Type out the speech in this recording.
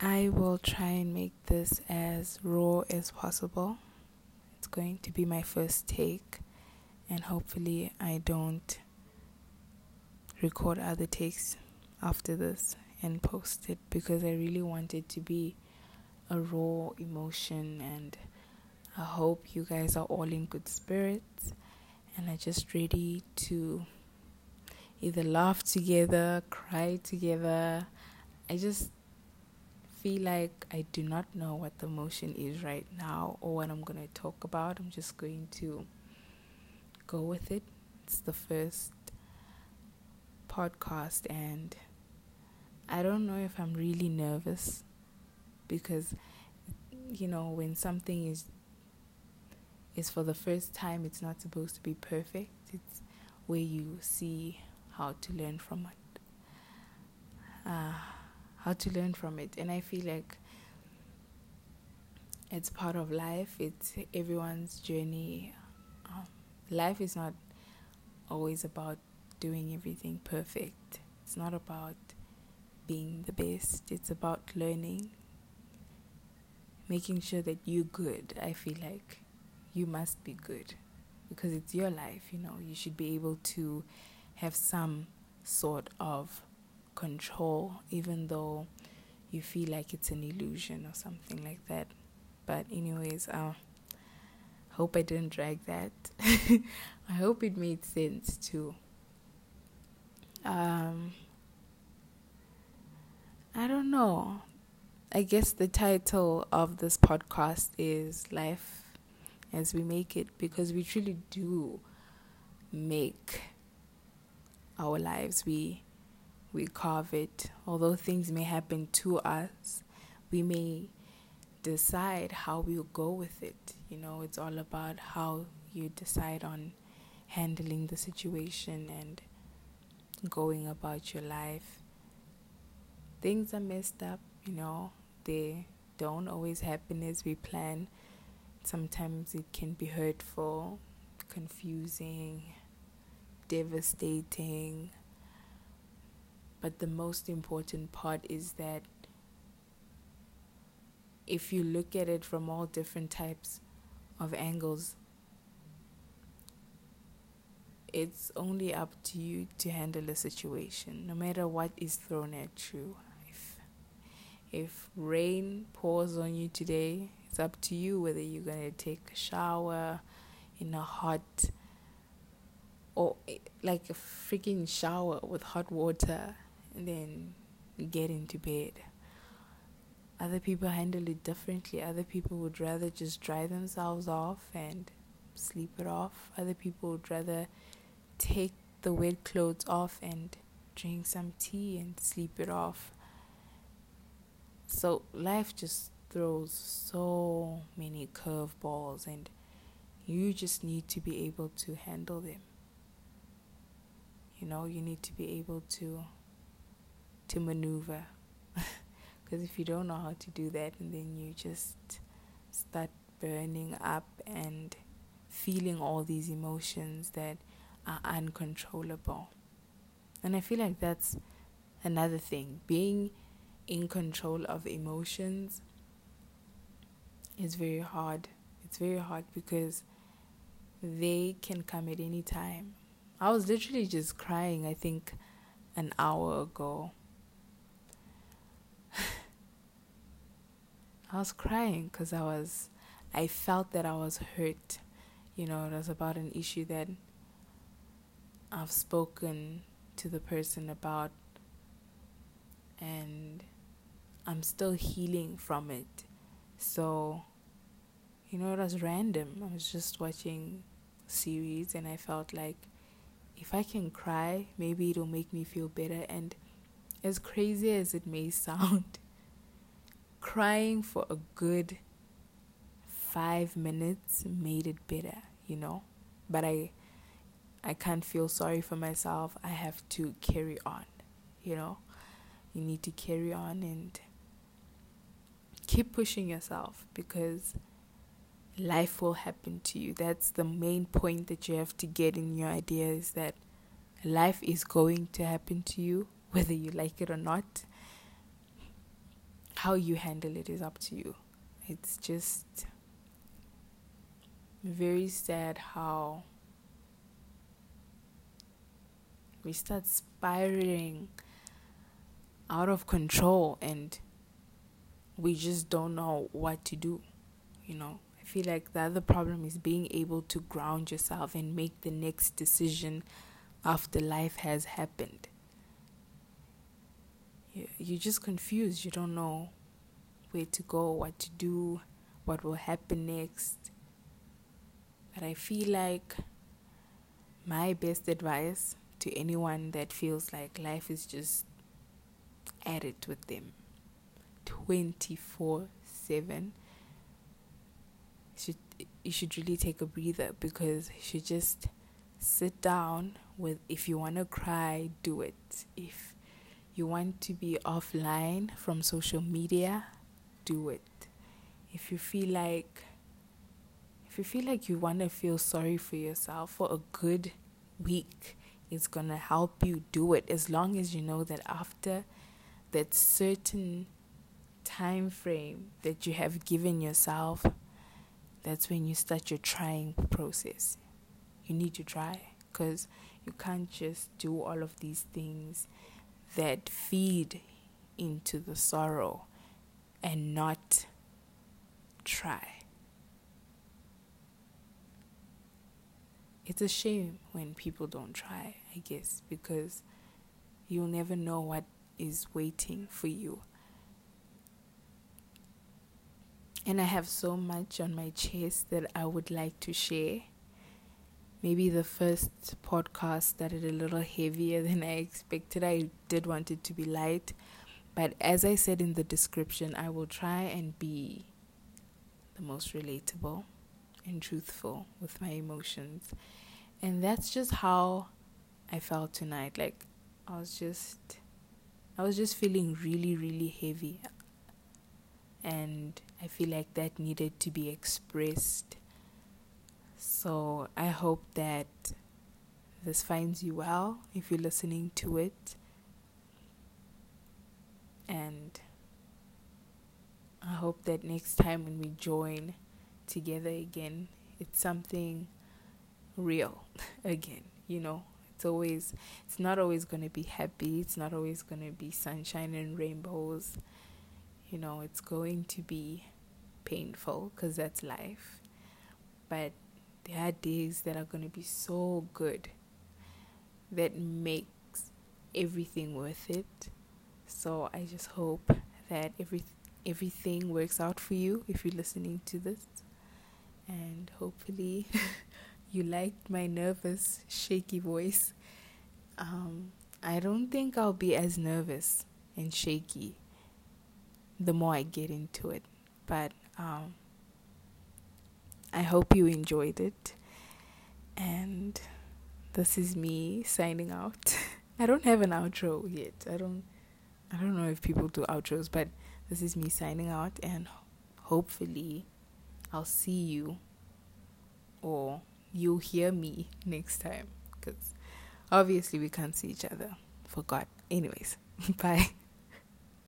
I will try and make this as raw as possible. It's going to be my first take, and hopefully, I don't record other takes after this and post it because I really want it to be a raw emotion and I hope you guys are all in good spirits and are just ready to either laugh together, cry together. I just feel like I do not know what the motion is right now or what I'm going to talk about. I'm just going to go with it. It's the first podcast and I don't know if I'm really nervous because you know when something is is for the first time it's not supposed to be perfect it's where you see how to learn from it uh, how to learn from it and I feel like it's part of life it's everyone's journey um, life is not always about doing everything perfect it's not about being the best. It's about learning, making sure that you're good. I feel like you must be good because it's your life, you know. You should be able to have some sort of control, even though you feel like it's an illusion or something like that. But, anyways, I uh, hope I didn't drag that. I hope it made sense too. Um, I don't know. I guess the title of this podcast is Life as We Make It because we truly do make our lives. We we carve it. Although things may happen to us, we may decide how we'll go with it. You know, it's all about how you decide on handling the situation and going about your life things are messed up, you know, they don't always happen as we plan. Sometimes it can be hurtful, confusing, devastating. But the most important part is that if you look at it from all different types of angles, it's only up to you to handle a situation, no matter what is thrown at you. If rain pours on you today, it's up to you whether you're going to take a shower in a hot or like a freaking shower with hot water then get into bed. Other people handle it differently. Other people would rather just dry themselves off and sleep it off. Other people would rather take the wet clothes off and drink some tea and sleep it off. So life just throws so many curveballs, and you just need to be able to handle them. You know, you need to be able to to maneuver. Because if you don't know how to do that, and then you just start burning up and feeling all these emotions that are uncontrollable. And I feel like that's another thing. Being in control of emotions is very hard. It's very hard because they can come at any time. I was literally just crying, I think, an hour ago. I was crying because I was, I felt that I was hurt. You know, it was about an issue that I've spoken to the person about, and I'm still healing from it. So, you know, it was random. I was just watching series and I felt like if I can cry, maybe it'll make me feel better. And as crazy as it may sound, crying for a good five minutes made it better, you know? But I I can't feel sorry for myself. I have to carry on, you know? You need to carry on and keep pushing yourself because life will happen to you. That's the main point that you have to get in your idea is that life is going to happen to you, whether you like it or not. How you handle it is up to you. It's just very sad how we start spiraling out of control and we just don't know what to do. You know, I feel like the other problem is being able to ground yourself and make the next decision after life has happened. You're just confused. You don't know where to go, what to do, what will happen next. But I feel like my best advice to anyone that feels like life is just at it with them 24 7 should you should really take a breather because you should just sit down with if you want to cry do it if you want to be offline from social media do it. If you feel like if you feel like you want to feel sorry for yourself for a good week it's going to help you do it. As long as you know that after that certain time frame that you have given yourself that's when you start your trying process. You need to try because you can't just do all of these things that feed into the sorrow and not try it's a shame when people don't try, I guess, because you'll never know what is waiting for you. And I have so much on my chest that I would like to share. Maybe the first podcast started a little heavier than I expected. I did want it to be light. But as I said in the description, I will try and be the most relatable and truthful with my emotions. And that's just how I felt tonight. Like I was just I was just feeling really really heavy. And I feel like that needed to be expressed. So I hope that this finds you well if you're listening to it. And I hope that next time when we join together again. It's something real again, you know. It's always it's not always going to be happy. It's not always going to be sunshine and rainbows. You know, it's going to be painful cuz that's life. But there are days that are going to be so good that makes everything worth it. So I just hope that every everything works out for you if you're listening to this and hopefully you liked my nervous, shaky voice. Um, I don't think I'll be as nervous and shaky the more I get into it, but um, I hope you enjoyed it. And this is me signing out. I don't have an outro yet. I don't I don't know if people do outros, but this is me signing out and hopefully I'll see you or you'll hear me next time because obviously we can't see each other. Forgot. Anyways, bye.